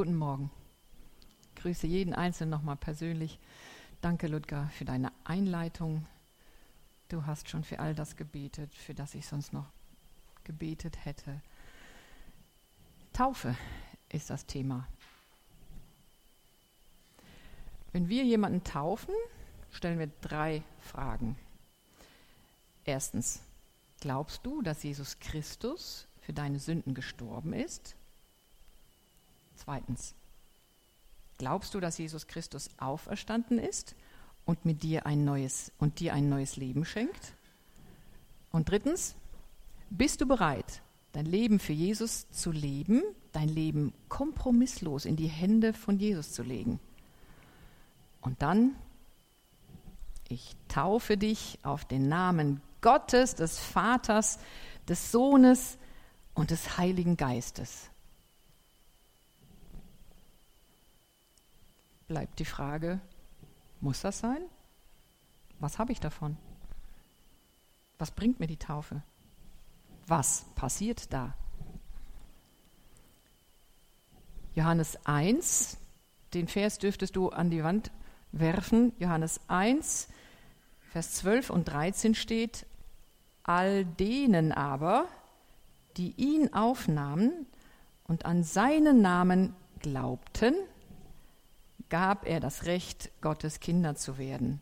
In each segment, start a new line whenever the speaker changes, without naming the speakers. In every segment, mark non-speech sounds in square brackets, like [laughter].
Guten Morgen. Ich grüße jeden Einzelnen nochmal persönlich. Danke, Ludger, für deine Einleitung. Du hast schon für all das gebetet, für das ich sonst noch gebetet hätte. Taufe ist das Thema. Wenn wir jemanden taufen, stellen wir drei Fragen. Erstens, glaubst du, dass Jesus Christus für deine Sünden gestorben ist? Zweitens, glaubst du, dass Jesus Christus auferstanden ist und mit dir ein neues und dir ein neues Leben schenkt? Und drittens, bist du bereit, dein Leben für Jesus zu leben, dein Leben kompromisslos in die Hände von Jesus zu legen? Und dann, ich taufe dich auf den Namen Gottes, des Vaters, des Sohnes und des Heiligen Geistes. Bleibt die Frage, muss das sein? Was habe ich davon? Was bringt mir die Taufe? Was passiert da? Johannes 1, den Vers dürftest du an die Wand werfen. Johannes 1, Vers 12 und 13 steht, all denen aber, die ihn aufnahmen und an seinen Namen glaubten, gab er das Recht, Gottes Kinder zu werden.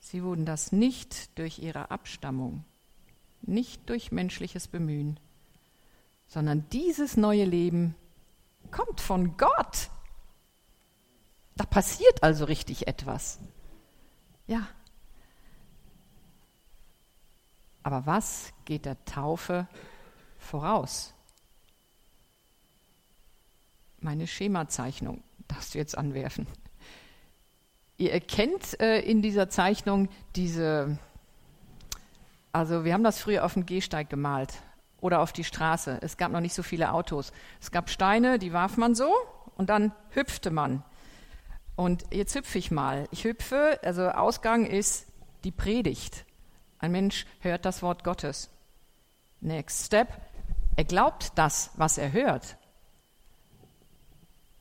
Sie wurden das nicht durch ihre Abstammung, nicht durch menschliches Bemühen, sondern dieses neue Leben kommt von Gott. Da passiert also richtig etwas. Ja. Aber was geht der Taufe voraus? Meine Schemazeichnung darfst du jetzt anwerfen. Ihr erkennt äh, in dieser Zeichnung diese, also wir haben das früher auf dem Gehsteig gemalt oder auf die Straße. Es gab noch nicht so viele Autos. Es gab Steine, die warf man so und dann hüpfte man. Und jetzt hüpfe ich mal. Ich hüpfe, also Ausgang ist die Predigt. Ein Mensch hört das Wort Gottes. Next Step, er glaubt das, was er hört.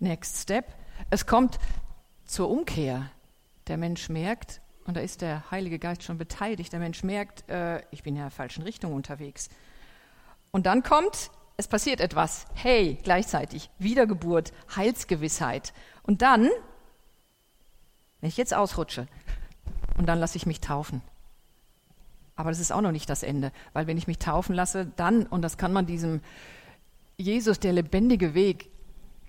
Next Step. Es kommt zur Umkehr. Der Mensch merkt, und da ist der Heilige Geist schon beteiligt, der Mensch merkt, äh, ich bin in der falschen Richtung unterwegs. Und dann kommt, es passiert etwas. Hey, gleichzeitig Wiedergeburt, Heilsgewissheit. Und dann, wenn ich jetzt ausrutsche, und dann lasse ich mich taufen. Aber das ist auch noch nicht das Ende, weil wenn ich mich taufen lasse, dann, und das kann man diesem Jesus, der lebendige Weg,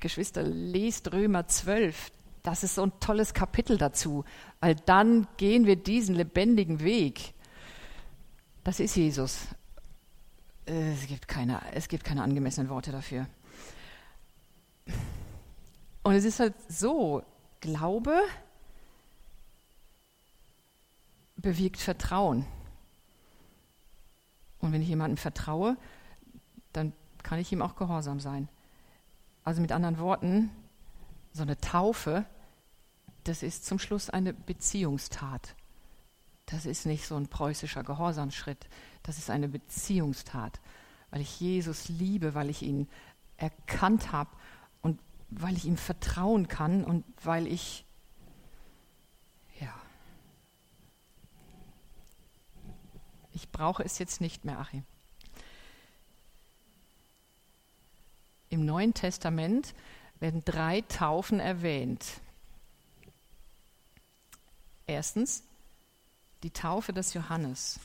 Geschwister, lest Römer 12. Das ist so ein tolles Kapitel dazu, weil dann gehen wir diesen lebendigen Weg. Das ist Jesus. Es gibt keine, es gibt keine angemessenen Worte dafür. Und es ist halt so, Glaube bewirkt Vertrauen. Und wenn ich jemandem vertraue, dann kann ich ihm auch gehorsam sein. Also mit anderen Worten, so eine Taufe, das ist zum Schluss eine Beziehungstat. Das ist nicht so ein preußischer Gehorsamsschritt, das ist eine Beziehungstat, weil ich Jesus liebe, weil ich ihn erkannt habe und weil ich ihm vertrauen kann und weil ich, ja, ich brauche es jetzt nicht mehr, Achim. Im Neuen Testament werden drei Taufen erwähnt. Erstens die Taufe des Johannes.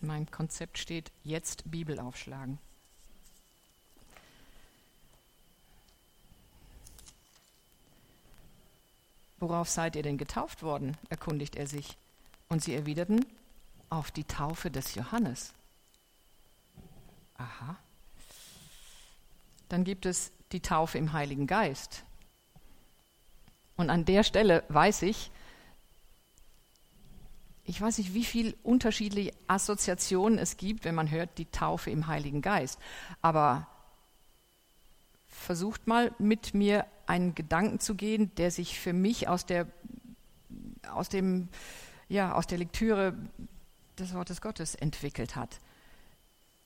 In meinem Konzept steht jetzt Bibel aufschlagen. Worauf seid ihr denn getauft worden? erkundigt er sich. Und sie erwiderten, auf die Taufe des Johannes. Aha. Dann gibt es die Taufe im Heiligen Geist. Und an der Stelle weiß ich, ich weiß nicht, wie viele unterschiedliche Assoziationen es gibt, wenn man hört die Taufe im Heiligen Geist. Aber versucht mal mit mir einen Gedanken zu gehen, der sich für mich aus der, aus dem, ja, aus der Lektüre des Wortes Gottes entwickelt hat.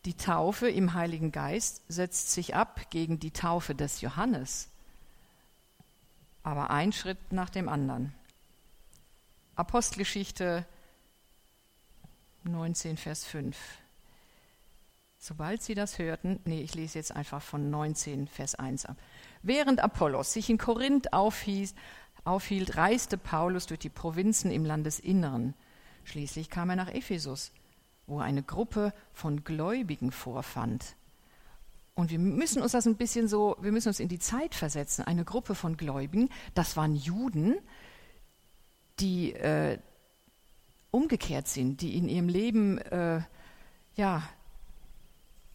Die Taufe im Heiligen Geist setzt sich ab gegen die Taufe des Johannes. Aber ein Schritt nach dem anderen. Apostelgeschichte 19, Vers 5. Sobald sie das hörten, nee, ich lese jetzt einfach von 19, Vers 1 ab. Während Apollos sich in Korinth aufhielt, aufhielt, reiste Paulus durch die Provinzen im Landesinneren. Schließlich kam er nach Ephesus, wo eine Gruppe von Gläubigen vorfand. Und wir müssen uns das ein bisschen so, wir müssen uns in die Zeit versetzen. Eine Gruppe von Gläubigen, das waren Juden, die äh, umgekehrt sind, die in ihrem Leben äh, ja,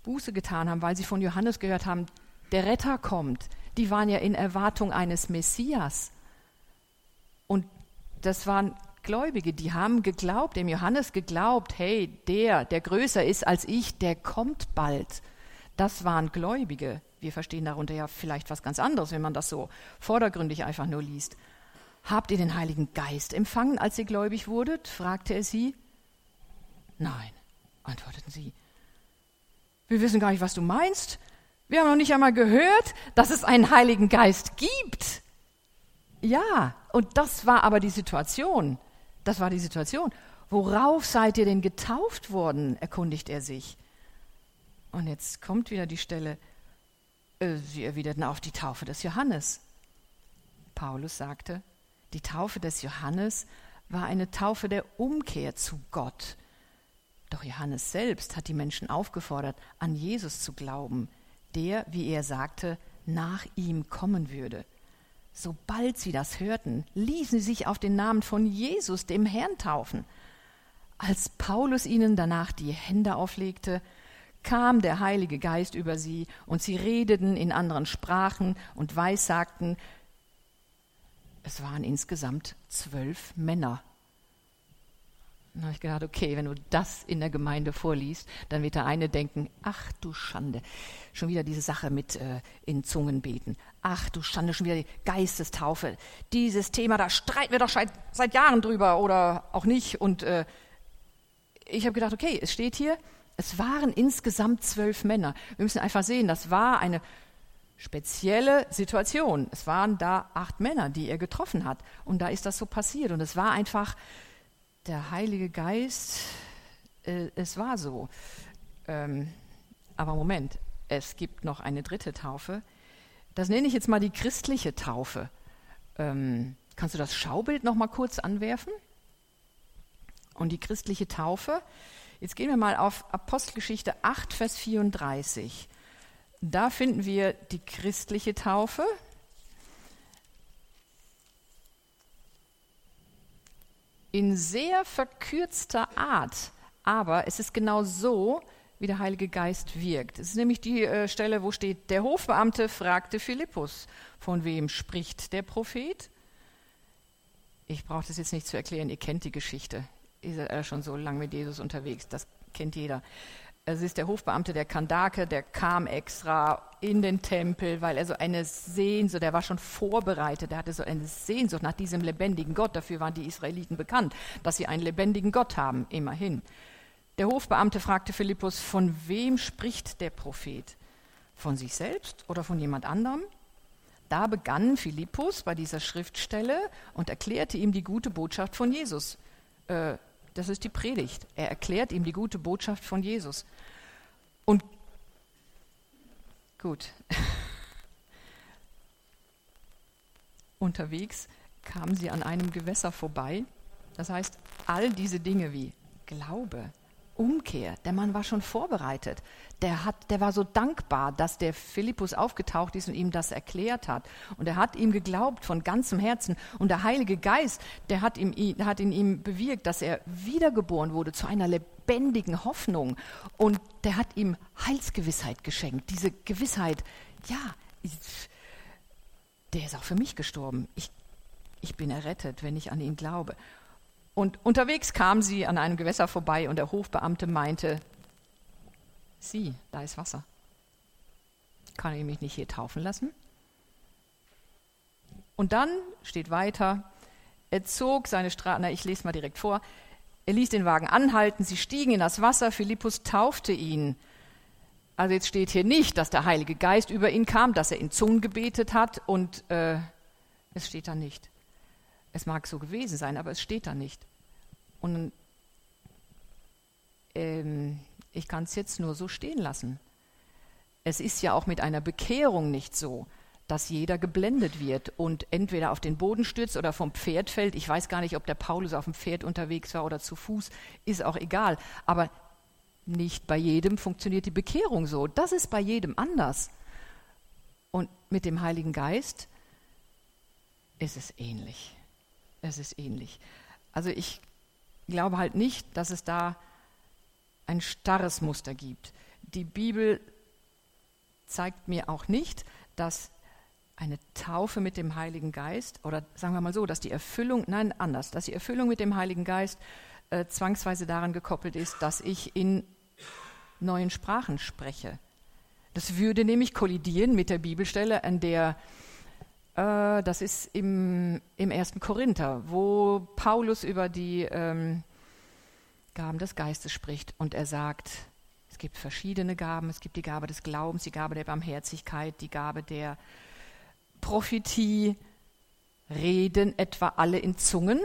Buße getan haben, weil sie von Johannes gehört haben, der Retter kommt. Die waren ja in Erwartung eines Messias. Und das waren Gläubige, die haben geglaubt, dem Johannes geglaubt, hey, der, der größer ist als ich, der kommt bald. Das waren Gläubige. Wir verstehen darunter ja vielleicht was ganz anderes, wenn man das so vordergründig einfach nur liest. Habt ihr den Heiligen Geist empfangen, als ihr gläubig wurdet? fragte er sie. Nein, antworteten sie. Wir wissen gar nicht, was du meinst. Wir haben noch nicht einmal gehört, dass es einen Heiligen Geist gibt. Ja, und das war aber die Situation. Das war die Situation. Worauf seid ihr denn getauft worden? erkundigt er sich. Und jetzt kommt wieder die Stelle, äh, sie erwiderten auf die Taufe des Johannes. Paulus sagte, die Taufe des Johannes war eine Taufe der Umkehr zu Gott. Doch Johannes selbst hat die Menschen aufgefordert, an Jesus zu glauben, der, wie er sagte, nach ihm kommen würde. Sobald sie das hörten, ließen sie sich auf den Namen von Jesus, dem Herrn, taufen. Als Paulus ihnen danach die Hände auflegte, kam der Heilige Geist über sie und sie redeten in anderen Sprachen und weissagten. Es waren insgesamt zwölf Männer. Dann habe ich gedacht, okay, wenn du das in der Gemeinde vorliest, dann wird der eine denken, ach du Schande, schon wieder diese Sache mit äh, in Zungen beten. Ach du Schande, schon wieder die Geistestaufe. Dieses Thema, da streiten wir doch seit, seit Jahren drüber oder auch nicht. Und äh, ich habe gedacht, okay, es steht hier, es waren insgesamt zwölf Männer. Wir müssen einfach sehen, das war eine spezielle Situation. Es waren da acht Männer, die er getroffen hat. Und da ist das so passiert. Und es war einfach der Heilige Geist, äh, es war so. Ähm, aber Moment, es gibt noch eine dritte Taufe. Das nenne ich jetzt mal die christliche Taufe. Ähm, kannst du das Schaubild noch mal kurz anwerfen? Und die christliche Taufe. Jetzt gehen wir mal auf Apostelgeschichte 8, Vers 34. Da finden wir die christliche Taufe. In sehr verkürzter Art. Aber es ist genau so, wie der Heilige Geist wirkt. Es ist nämlich die äh, Stelle, wo steht, der Hofbeamte fragte Philippus, von wem spricht der Prophet? Ich brauche das jetzt nicht zu erklären, ihr kennt die Geschichte. Ihr seid alle schon so lange mit Jesus unterwegs, das kennt jeder. Es ist der Hofbeamte der Kandake, der kam extra in den Tempel, weil er so eine Sehnsucht, der war schon vorbereitet, er hatte so eine Sehnsucht nach diesem lebendigen Gott. Dafür waren die Israeliten bekannt, dass sie einen lebendigen Gott haben, immerhin. Der Hofbeamte fragte Philippus, von wem spricht der Prophet? Von sich selbst oder von jemand anderem? Da begann Philippus bei dieser Schriftstelle und erklärte ihm die gute Botschaft von Jesus. Äh, das ist die Predigt. Er erklärt ihm die gute Botschaft von Jesus. Und gut. [laughs] Unterwegs kamen sie an einem Gewässer vorbei. Das heißt, all diese Dinge wie Glaube, Umkehr. Der Mann war schon vorbereitet. Der, hat, der war so dankbar, dass der Philippus aufgetaucht ist und ihm das erklärt hat. Und er hat ihm geglaubt von ganzem Herzen. Und der Heilige Geist, der hat, ihm, hat in ihm bewirkt, dass er wiedergeboren wurde zu einer lebendigen Hoffnung. Und der hat ihm Heilsgewissheit geschenkt. Diese Gewissheit, ja, der ist auch für mich gestorben. Ich, ich bin errettet, wenn ich an ihn glaube. Und unterwegs kam sie an einem Gewässer vorbei und der Hofbeamte meinte, sieh, da ist Wasser. Kann ich mich nicht hier taufen lassen? Und dann steht weiter, er zog seine Straße, na ich lese mal direkt vor, er ließ den Wagen anhalten, sie stiegen in das Wasser, Philippus taufte ihn. Also jetzt steht hier nicht, dass der Heilige Geist über ihn kam, dass er in Zungen gebetet hat und äh, es steht da nicht. Es mag so gewesen sein, aber es steht da nicht. Und ähm, ich kann es jetzt nur so stehen lassen. Es ist ja auch mit einer Bekehrung nicht so, dass jeder geblendet wird und entweder auf den Boden stürzt oder vom Pferd fällt. Ich weiß gar nicht, ob der Paulus auf dem Pferd unterwegs war oder zu Fuß, ist auch egal. Aber nicht bei jedem funktioniert die Bekehrung so. Das ist bei jedem anders. Und mit dem Heiligen Geist ist es ähnlich. Es ist ähnlich. Also ich glaube halt nicht, dass es da ein starres Muster gibt. Die Bibel zeigt mir auch nicht, dass eine Taufe mit dem Heiligen Geist, oder sagen wir mal so, dass die Erfüllung, nein, anders, dass die Erfüllung mit dem Heiligen Geist äh, zwangsweise daran gekoppelt ist, dass ich in neuen Sprachen spreche. Das würde nämlich kollidieren mit der Bibelstelle, an der, äh, das ist im, im 1. Korinther, wo Paulus über die ähm, Gaben des Geistes spricht und er sagt, es gibt verschiedene Gaben, es gibt die Gabe des Glaubens, die Gabe der Barmherzigkeit, die Gabe der Prophetie, reden etwa alle in Zungen?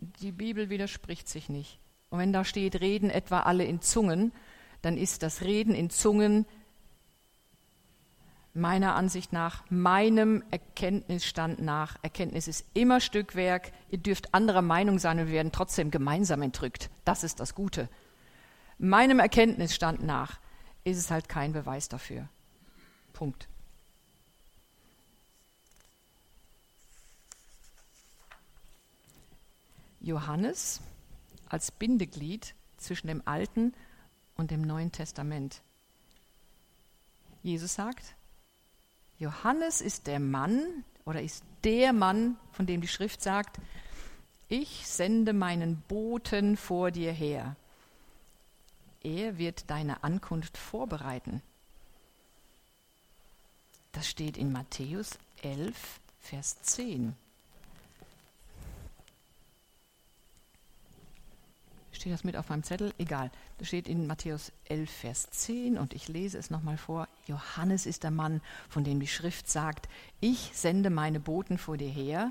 Die Bibel widerspricht sich nicht. Und wenn da steht, reden etwa alle in Zungen, dann ist das Reden in Zungen meiner Ansicht nach, meinem Erkenntnisstand nach, Erkenntnis ist immer Stückwerk, ihr dürft anderer Meinung sein und wir werden trotzdem gemeinsam entrückt. Das ist das Gute. Meinem Erkenntnisstand nach ist es halt kein Beweis dafür. Punkt. Johannes als Bindeglied zwischen dem Alten und dem Neuen Testament. Jesus sagt, Johannes ist der Mann oder ist der Mann, von dem die Schrift sagt, ich sende meinen Boten vor dir her. Er wird deine Ankunft vorbereiten. Das steht in Matthäus 11, Vers 10. Steht das mit auf meinem Zettel? Egal. Das steht in Matthäus 11, Vers 10 und ich lese es nochmal vor. Johannes ist der Mann, von dem die Schrift sagt, ich sende meine Boten vor dir her,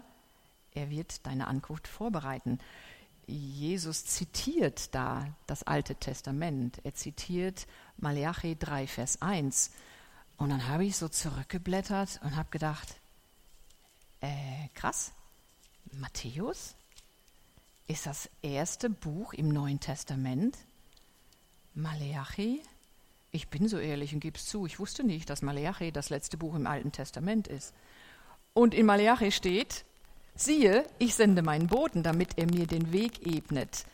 er wird deine Ankunft vorbereiten. Jesus zitiert da das Alte Testament. Er zitiert Malachi 3, Vers 1. Und dann habe ich so zurückgeblättert und habe gedacht, äh, krass, Matthäus? Ist das erste Buch im Neuen Testament. Maleachi. Ich bin so ehrlich und gebe es zu, ich wusste nicht, dass Maleachi das letzte Buch im Alten Testament ist. Und in Maleachi steht, siehe, ich sende meinen Boten, damit er mir den Weg ebnet.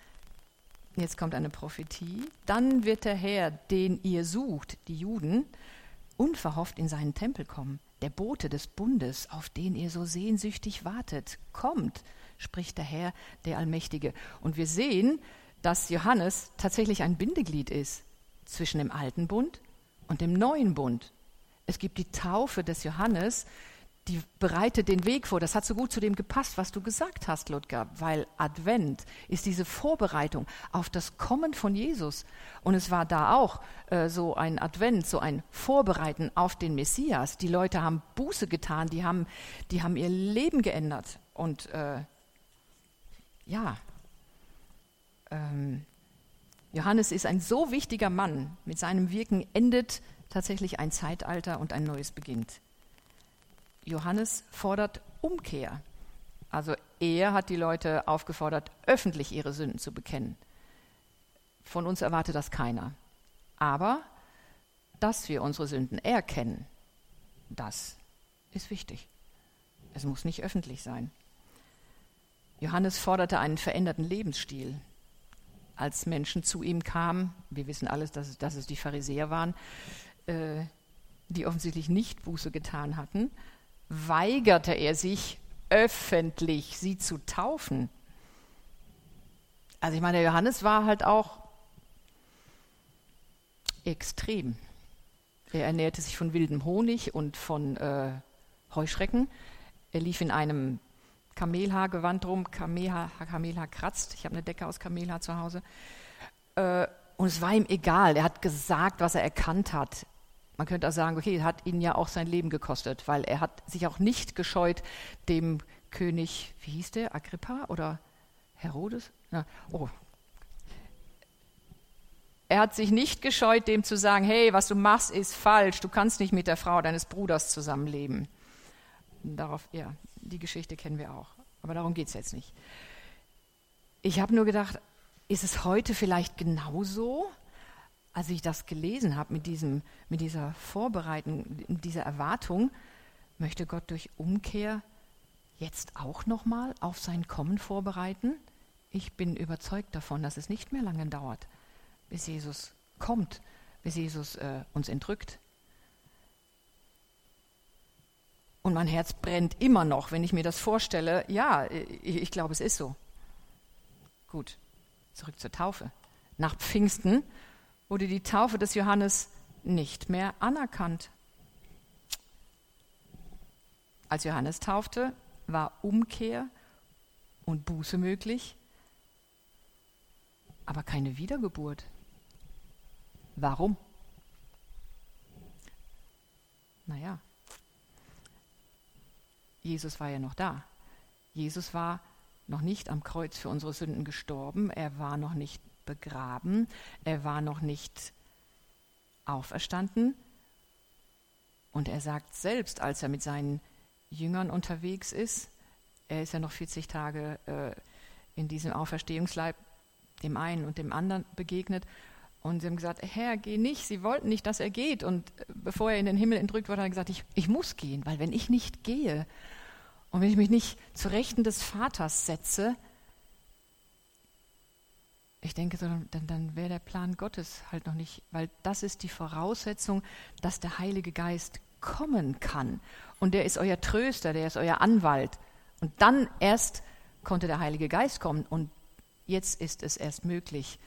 Jetzt kommt eine Prophetie. Dann wird der Herr, den ihr sucht, die Juden, unverhofft in seinen Tempel kommen. Der Bote des Bundes, auf den ihr so sehnsüchtig wartet, kommt spricht der Herr, der Allmächtige. Und wir sehen, dass Johannes tatsächlich ein Bindeglied ist zwischen dem alten Bund und dem neuen Bund. Es gibt die Taufe des Johannes, die bereitet den Weg vor. Das hat so gut zu dem gepasst, was du gesagt hast, Ludger, weil Advent ist diese Vorbereitung auf das Kommen von Jesus. Und es war da auch äh, so ein Advent, so ein Vorbereiten auf den Messias. Die Leute haben Buße getan, die haben, die haben ihr Leben geändert. Und äh, ja, ähm, Johannes ist ein so wichtiger Mann. Mit seinem Wirken endet tatsächlich ein Zeitalter und ein neues beginnt. Johannes fordert Umkehr. Also er hat die Leute aufgefordert, öffentlich ihre Sünden zu bekennen. Von uns erwartet das keiner. Aber dass wir unsere Sünden erkennen, das ist wichtig. Es muss nicht öffentlich sein. Johannes forderte einen veränderten Lebensstil. Als Menschen zu ihm kamen, wir wissen alles, dass es, dass es die Pharisäer waren, äh, die offensichtlich nicht Buße getan hatten, weigerte er sich öffentlich, sie zu taufen. Also ich meine, der Johannes war halt auch extrem. Er ernährte sich von wildem Honig und von äh, Heuschrecken. Er lief in einem Kamelhaargewand drum, Kamelhaar, Kamelhaar kratzt. Ich habe eine Decke aus Kamelhaar zu Hause. Äh, Und es war ihm egal. Er hat gesagt, was er erkannt hat. Man könnte auch sagen, okay, hat ihn ja auch sein Leben gekostet, weil er hat sich auch nicht gescheut, dem König, wie hieß der, Agrippa oder Herodes? Na, oh. Er hat sich nicht gescheut, dem zu sagen, hey, was du machst, ist falsch, du kannst nicht mit der Frau deines Bruders zusammenleben. Darauf, ja, die Geschichte kennen wir auch. Aber darum geht es jetzt nicht. Ich habe nur gedacht, ist es heute vielleicht genauso? Als ich das gelesen habe mit, mit dieser Vorbereitung, mit dieser Erwartung, möchte Gott durch Umkehr jetzt auch nochmal auf sein Kommen vorbereiten? Ich bin überzeugt davon, dass es nicht mehr lange dauert, bis Jesus kommt, bis Jesus äh, uns entrückt. Und mein Herz brennt immer noch, wenn ich mir das vorstelle. Ja, ich, ich glaube, es ist so. Gut, zurück zur Taufe. Nach Pfingsten wurde die Taufe des Johannes nicht mehr anerkannt. Als Johannes taufte, war Umkehr und Buße möglich, aber keine Wiedergeburt. Warum? Naja, Jesus war ja noch da. Jesus war noch nicht am Kreuz für unsere Sünden gestorben, er war noch nicht begraben, er war noch nicht auferstanden. Und er sagt selbst, als er mit seinen Jüngern unterwegs ist, er ist ja noch 40 Tage äh, in diesem Auferstehungsleib dem einen und dem anderen begegnet. Und sie haben gesagt, Herr, geh nicht. Sie wollten nicht, dass er geht. Und äh, bevor er in den Himmel entrückt wurde, hat er gesagt, ich, ich muss gehen, weil wenn ich nicht gehe und wenn ich mich nicht zu Rechten des Vaters setze, ich denke, dann, dann wäre der Plan Gottes halt noch nicht, weil das ist die Voraussetzung, dass der Heilige Geist kommen kann. Und der ist euer Tröster, der ist euer Anwalt. Und dann erst konnte der Heilige Geist kommen. Und jetzt ist es erst möglich,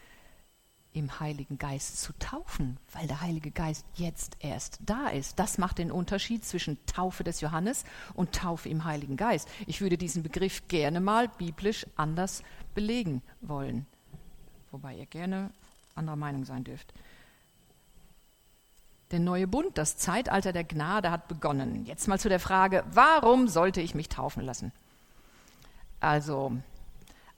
im Heiligen Geist zu taufen, weil der Heilige Geist jetzt erst da ist. Das macht den Unterschied zwischen Taufe des Johannes und Taufe im Heiligen Geist. Ich würde diesen Begriff gerne mal biblisch anders belegen wollen, wobei ihr gerne anderer Meinung sein dürft. Der neue Bund, das Zeitalter der Gnade hat begonnen. Jetzt mal zu der Frage, warum sollte ich mich taufen lassen? Also,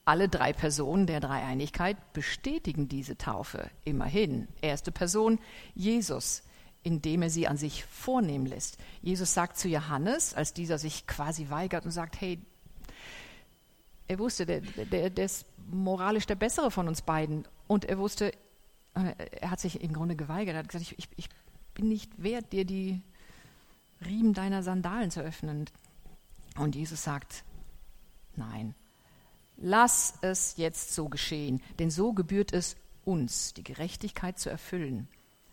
alle drei Personen der Dreieinigkeit bestätigen diese Taufe. Immerhin. Erste Person, Jesus, indem er sie an sich vornehmen lässt. Jesus sagt zu Johannes, als dieser sich quasi weigert und sagt, hey, er wusste, der, der, der ist moralisch der Bessere von uns beiden. Und er wusste, äh, er hat sich im Grunde geweigert. Er hat gesagt, ich, ich, ich bin nicht wert, dir die Riemen deiner Sandalen zu öffnen. Und Jesus sagt, nein, lass es jetzt so geschehen, denn so gebührt es uns, die Gerechtigkeit zu erfüllen.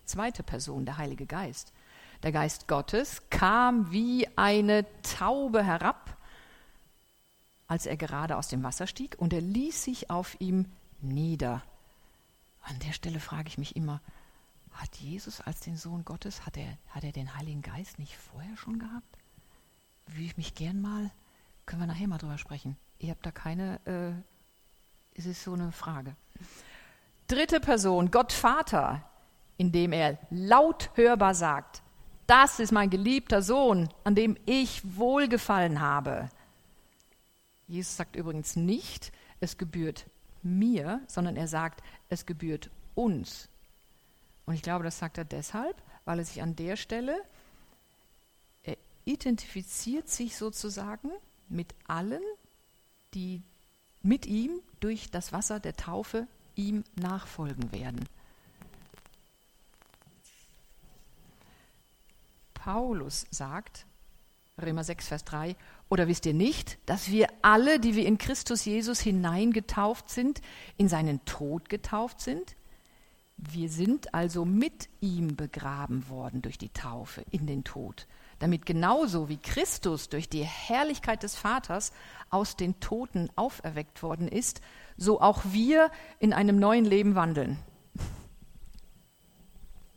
Zweite Person, der Heilige Geist. Der Geist Gottes kam wie eine Taube herab, als er gerade aus dem Wasser stieg, und er ließ sich auf ihm nieder. An der Stelle frage ich mich immer, hat Jesus als den Sohn Gottes, hat er, hat er den Heiligen Geist nicht vorher schon gehabt? Würde ich mich gern mal, können wir nachher mal drüber sprechen. Ihr habt da keine, äh, es ist so eine Frage. Dritte Person, Gott Vater, indem er laut hörbar sagt, das ist mein geliebter Sohn, an dem ich wohlgefallen habe. Jesus sagt übrigens nicht, es gebührt mir, sondern er sagt, es gebührt uns. Und ich glaube, das sagt er deshalb, weil er sich an der Stelle, er identifiziert sich sozusagen mit allen, die mit ihm durch das Wasser der Taufe ihm nachfolgen werden. Paulus sagt, Römer 6, Vers 3, oder wisst ihr nicht, dass wir alle, die wir in Christus Jesus hineingetauft sind, in seinen Tod getauft sind? Wir sind also mit ihm begraben worden durch die Taufe in den Tod, damit genauso wie Christus durch die Herrlichkeit des Vaters aus den Toten auferweckt worden ist, so auch wir in einem neuen Leben wandeln.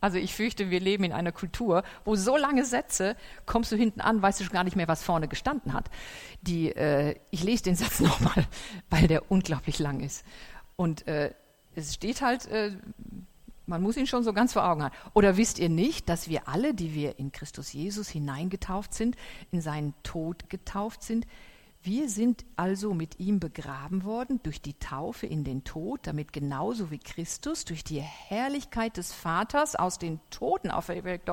Also ich fürchte, wir leben in einer Kultur, wo so lange Sätze, kommst du hinten an, weißt du schon gar nicht mehr, was vorne gestanden hat. Die, äh, ich lese den [laughs] Satz nochmal, weil der unglaublich lang ist. Und äh, es steht halt, äh, man muss ihn schon so ganz vor Augen haben. Oder wisst ihr nicht, dass wir alle, die wir in Christus Jesus hineingetauft sind, in seinen Tod getauft sind? Wir sind also mit ihm begraben worden durch die Taufe in den Tod, damit genauso wie Christus durch die Herrlichkeit des Vaters aus den Toten auferweckt,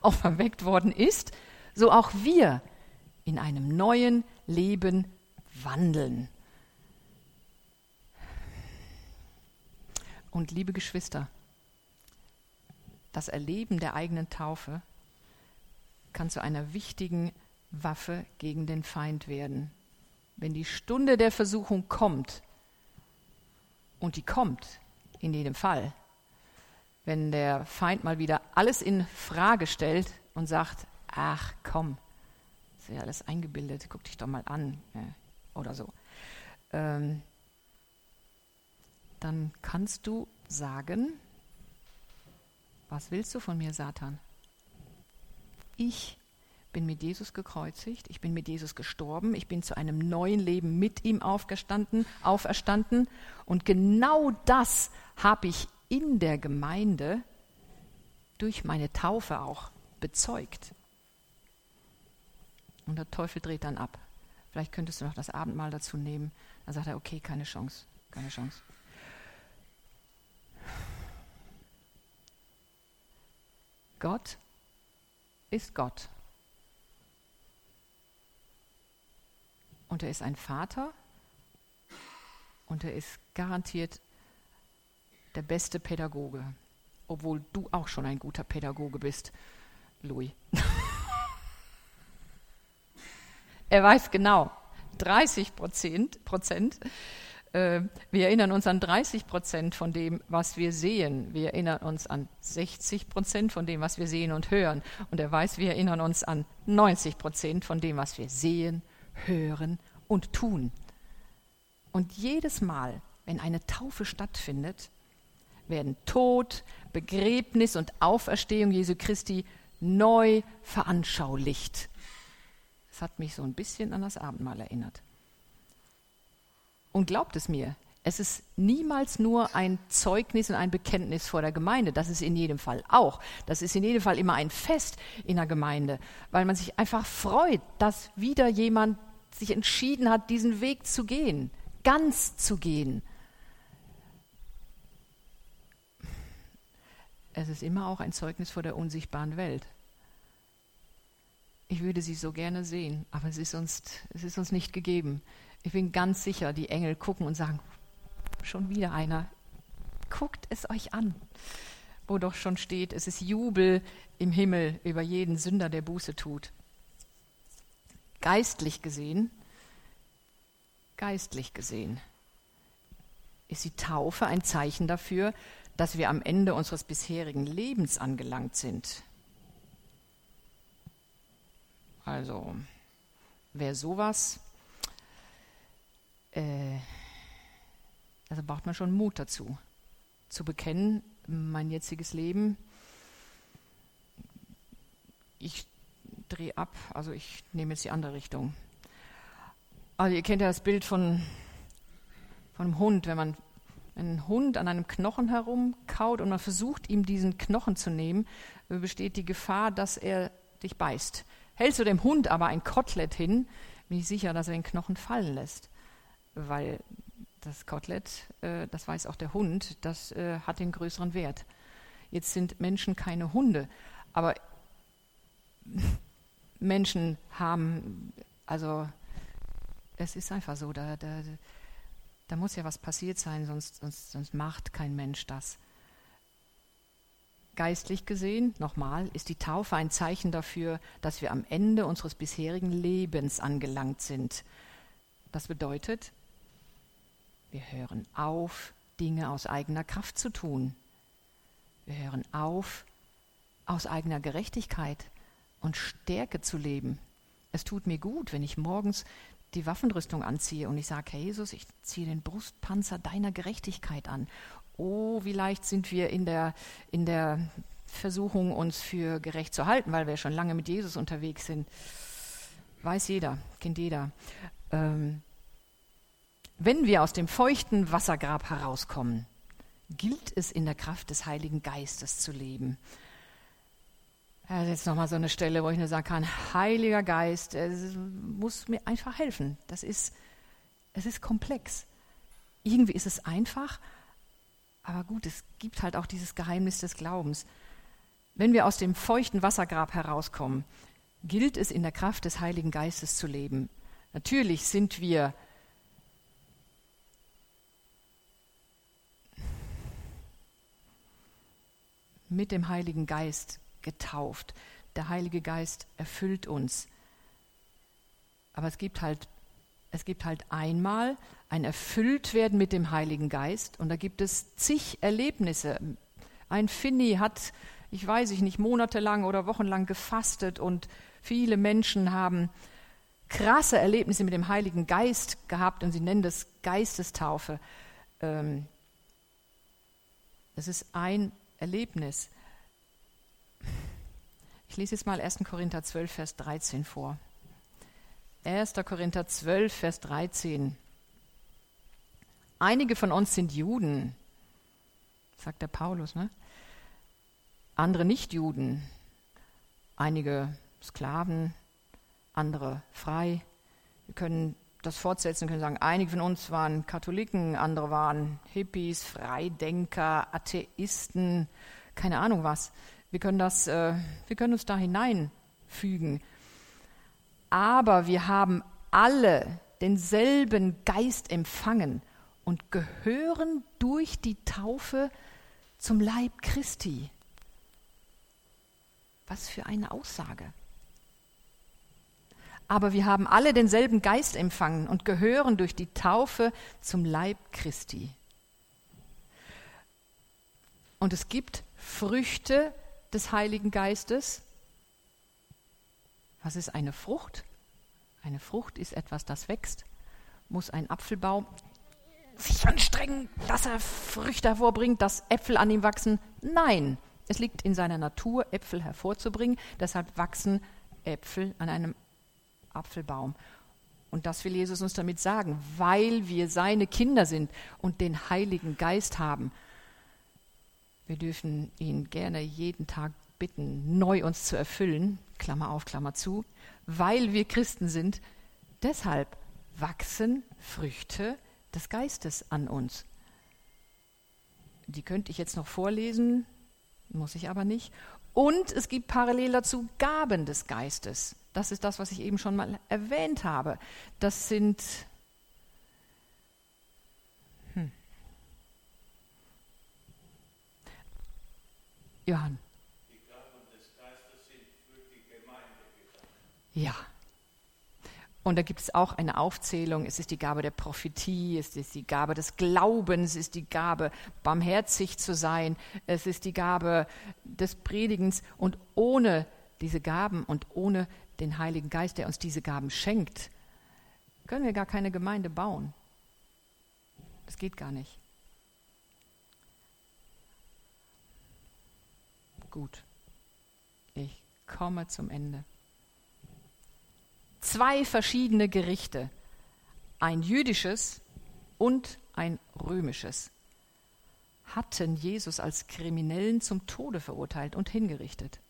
auferweckt worden ist, so auch wir in einem neuen Leben wandeln. Und liebe Geschwister, das Erleben der eigenen Taufe kann zu einer wichtigen Waffe gegen den Feind werden. Wenn die Stunde der Versuchung kommt, und die kommt in jedem Fall, wenn der Feind mal wieder alles in Frage stellt und sagt, ach komm, ist ja alles eingebildet, guck dich doch mal an oder so, ähm, dann kannst du sagen, was willst du von mir, Satan? Ich bin mit Jesus gekreuzigt, ich bin mit Jesus gestorben, ich bin zu einem neuen Leben mit ihm aufgestanden, auferstanden und genau das habe ich in der Gemeinde durch meine Taufe auch bezeugt. Und der Teufel dreht dann ab. Vielleicht könntest du noch das Abendmahl dazu nehmen. Dann sagt er, okay, keine Chance, keine Chance. Gott ist Gott. Und er ist ein Vater und er ist garantiert der beste Pädagoge, obwohl du auch schon ein guter Pädagoge bist, Louis. [laughs] er weiß genau, 30 Prozent, Prozent äh, wir erinnern uns an 30 Prozent von dem, was wir sehen. Wir erinnern uns an 60 Prozent von dem, was wir sehen und hören. Und er weiß, wir erinnern uns an 90 Prozent von dem, was wir sehen, hören und tun. Und jedes Mal, wenn eine Taufe stattfindet, werden Tod, Begräbnis und Auferstehung Jesu Christi neu veranschaulicht. Das hat mich so ein bisschen an das Abendmahl erinnert. Und glaubt es mir, es ist niemals nur ein Zeugnis und ein Bekenntnis vor der Gemeinde. Das ist in jedem Fall auch. Das ist in jedem Fall immer ein Fest in der Gemeinde, weil man sich einfach freut, dass wieder jemand sich entschieden hat, diesen Weg zu gehen, ganz zu gehen. Es ist immer auch ein Zeugnis vor der unsichtbaren Welt. Ich würde sie so gerne sehen, aber es ist uns, es ist uns nicht gegeben. Ich bin ganz sicher, die Engel gucken und sagen, schon wieder einer. Guckt es euch an. Wo doch schon steht, es ist Jubel im Himmel über jeden Sünder, der Buße tut. Geistlich gesehen, geistlich gesehen, ist die Taufe ein Zeichen dafür, dass wir am Ende unseres bisherigen Lebens angelangt sind. Also, wer sowas äh, also braucht man schon Mut dazu, zu bekennen, mein jetziges Leben, ich drehe ab, also ich nehme jetzt die andere Richtung. Also ihr kennt ja das Bild von, von einem Hund, wenn man einen Hund an einem Knochen herumkaut und man versucht, ihm diesen Knochen zu nehmen, besteht die Gefahr, dass er dich beißt. Hältst du dem Hund aber ein Kotelett hin, bin ich sicher, dass er den Knochen fallen lässt weil das Kotelett, äh, das weiß auch der Hund, das äh, hat den größeren Wert. Jetzt sind Menschen keine Hunde, aber [laughs] Menschen haben, also es ist einfach so, da, da, da muss ja was passiert sein, sonst, sonst, sonst macht kein Mensch das. Geistlich gesehen, nochmal, ist die Taufe ein Zeichen dafür, dass wir am Ende unseres bisherigen Lebens angelangt sind. Das bedeutet, wir hören auf, Dinge aus eigener Kraft zu tun. Wir hören auf, aus eigener Gerechtigkeit und Stärke zu leben. Es tut mir gut, wenn ich morgens die Waffenrüstung anziehe und ich sage, Herr Jesus, ich ziehe den Brustpanzer deiner Gerechtigkeit an. Oh, wie leicht sind wir in der, in der Versuchung, uns für gerecht zu halten, weil wir schon lange mit Jesus unterwegs sind. Weiß jeder, kennt jeder. Ähm, wenn wir aus dem feuchten Wassergrab herauskommen, gilt es in der Kraft des Heiligen Geistes zu leben. Das ist jetzt nochmal so eine Stelle, wo ich nur sagen kann, Heiliger Geist, es muss mir einfach helfen. Das ist, es ist komplex. Irgendwie ist es einfach, aber gut, es gibt halt auch dieses Geheimnis des Glaubens. Wenn wir aus dem feuchten Wassergrab herauskommen, gilt es in der Kraft des Heiligen Geistes zu leben. Natürlich sind wir mit dem Heiligen Geist getauft. Der Heilige Geist erfüllt uns. Aber es gibt halt, es gibt halt einmal ein Erfülltwerden mit dem Heiligen Geist und da gibt es zig Erlebnisse. Ein Finny hat, ich weiß ich nicht, monatelang oder wochenlang gefastet und viele Menschen haben krasse Erlebnisse mit dem Heiligen Geist gehabt und sie nennen das Geistestaufe. Ähm, das ist ein Erlebnis. Ich lese jetzt mal 1. Korinther 12, Vers 13 vor. 1. Korinther 12, Vers 13. Einige von uns sind Juden, sagt der Paulus, ne? andere nicht Juden, einige Sklaven, andere frei. Wir können das fortsetzen, können sagen, einige von uns waren Katholiken, andere waren Hippies, Freidenker, Atheisten, keine Ahnung was. Wir können, das, äh, wir können uns da hineinfügen. Aber wir haben alle denselben Geist empfangen und gehören durch die Taufe zum Leib Christi. Was für eine Aussage. Aber wir haben alle denselben Geist empfangen und gehören durch die Taufe zum Leib Christi. Und es gibt Früchte des Heiligen Geistes. Was ist eine Frucht? Eine Frucht ist etwas, das wächst. Muss ein Apfelbaum sich anstrengen, dass er Früchte hervorbringt, dass Äpfel an ihm wachsen? Nein, es liegt in seiner Natur, Äpfel hervorzubringen. Deshalb wachsen Äpfel an einem Apfelbaum. Und das will Jesus uns damit sagen, weil wir seine Kinder sind und den Heiligen Geist haben. Wir dürfen ihn gerne jeden Tag bitten, neu uns zu erfüllen, Klammer auf, Klammer zu, weil wir Christen sind. Deshalb wachsen Früchte des Geistes an uns. Die könnte ich jetzt noch vorlesen, muss ich aber nicht. Und es gibt parallel dazu Gaben des Geistes. Das ist das, was ich eben schon mal erwähnt habe. Das sind hm. Johann. Die Gaben des Geistes sind für die Gemeinde. Ja. Und da gibt es auch eine Aufzählung. Es ist die Gabe der Prophetie, es ist die Gabe des Glaubens, es ist die Gabe, barmherzig zu sein, es ist die Gabe des Predigens. Und ohne diese Gaben und ohne den Heiligen Geist, der uns diese Gaben schenkt, können wir gar keine Gemeinde bauen. Das geht gar nicht. Gut, ich komme zum Ende. Zwei verschiedene Gerichte, ein jüdisches und ein römisches, hatten Jesus als Kriminellen zum Tode verurteilt und hingerichtet.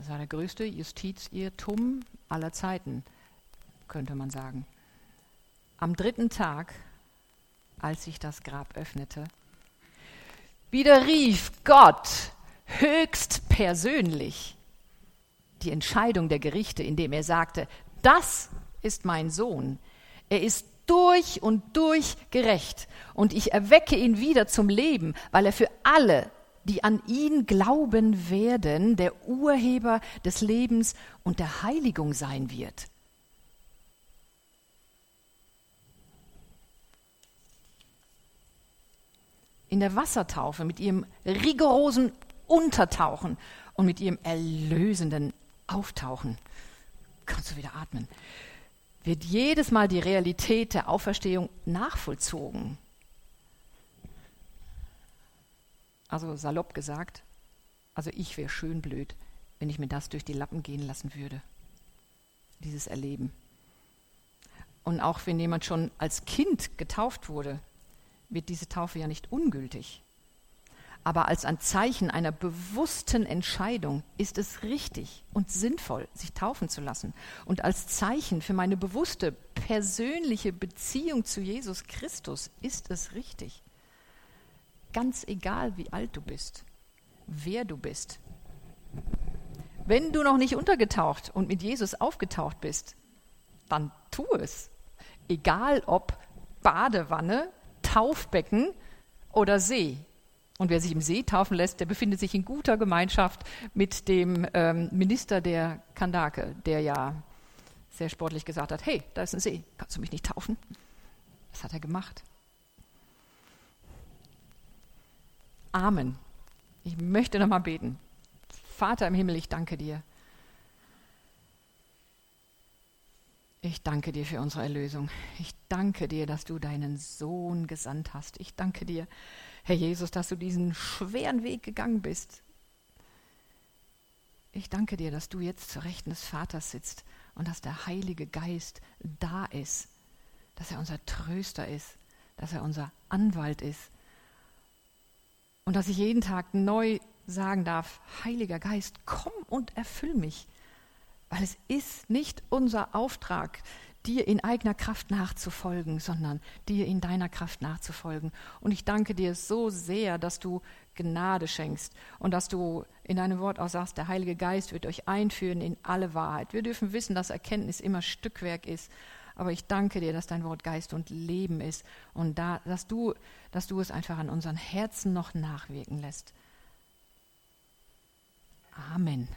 Das war der größte Justizirrtum aller Zeiten, könnte man sagen. Am dritten Tag, als sich das Grab öffnete, widerrief Gott höchst persönlich die Entscheidung der Gerichte, indem er sagte, das ist mein Sohn. Er ist durch und durch gerecht und ich erwecke ihn wieder zum Leben, weil er für alle die an ihn glauben werden, der Urheber des Lebens und der Heiligung sein wird. In der Wassertaufe mit ihrem rigorosen Untertauchen und mit ihrem erlösenden Auftauchen, kannst du wieder atmen, wird jedes Mal die Realität der Auferstehung nachvollzogen. Also salopp gesagt, also ich wäre schön blöd, wenn ich mir das durch die Lappen gehen lassen würde, dieses Erleben. Und auch wenn jemand schon als Kind getauft wurde, wird diese Taufe ja nicht ungültig. Aber als ein Zeichen einer bewussten Entscheidung ist es richtig und sinnvoll, sich taufen zu lassen. Und als Zeichen für meine bewusste persönliche Beziehung zu Jesus Christus ist es richtig. Ganz egal, wie alt du bist, wer du bist. Wenn du noch nicht untergetaucht und mit Jesus aufgetaucht bist, dann tu es. Egal ob Badewanne, Taufbecken oder See. Und wer sich im See taufen lässt, der befindet sich in guter Gemeinschaft mit dem ähm, Minister der Kandake, der ja sehr sportlich gesagt hat, hey, da ist ein See, kannst du mich nicht taufen? Das hat er gemacht. Amen. Ich möchte nochmal beten. Vater im Himmel, ich danke dir. Ich danke dir für unsere Erlösung. Ich danke dir, dass du deinen Sohn gesandt hast. Ich danke dir, Herr Jesus, dass du diesen schweren Weg gegangen bist. Ich danke dir, dass du jetzt zur Rechten des Vaters sitzt und dass der Heilige Geist da ist, dass er unser Tröster ist, dass er unser Anwalt ist und dass ich jeden Tag neu sagen darf, Heiliger Geist, komm und erfüll mich, weil es ist nicht unser Auftrag, dir in eigener Kraft nachzufolgen, sondern dir in deiner Kraft nachzufolgen. Und ich danke dir so sehr, dass du Gnade schenkst und dass du in deinem Wort auch sagst, der Heilige Geist wird euch einführen in alle Wahrheit. Wir dürfen wissen, dass Erkenntnis immer Stückwerk ist. Aber ich danke dir, dass dein Wort Geist und Leben ist und da, dass, du, dass du es einfach an unseren Herzen noch nachwirken lässt. Amen.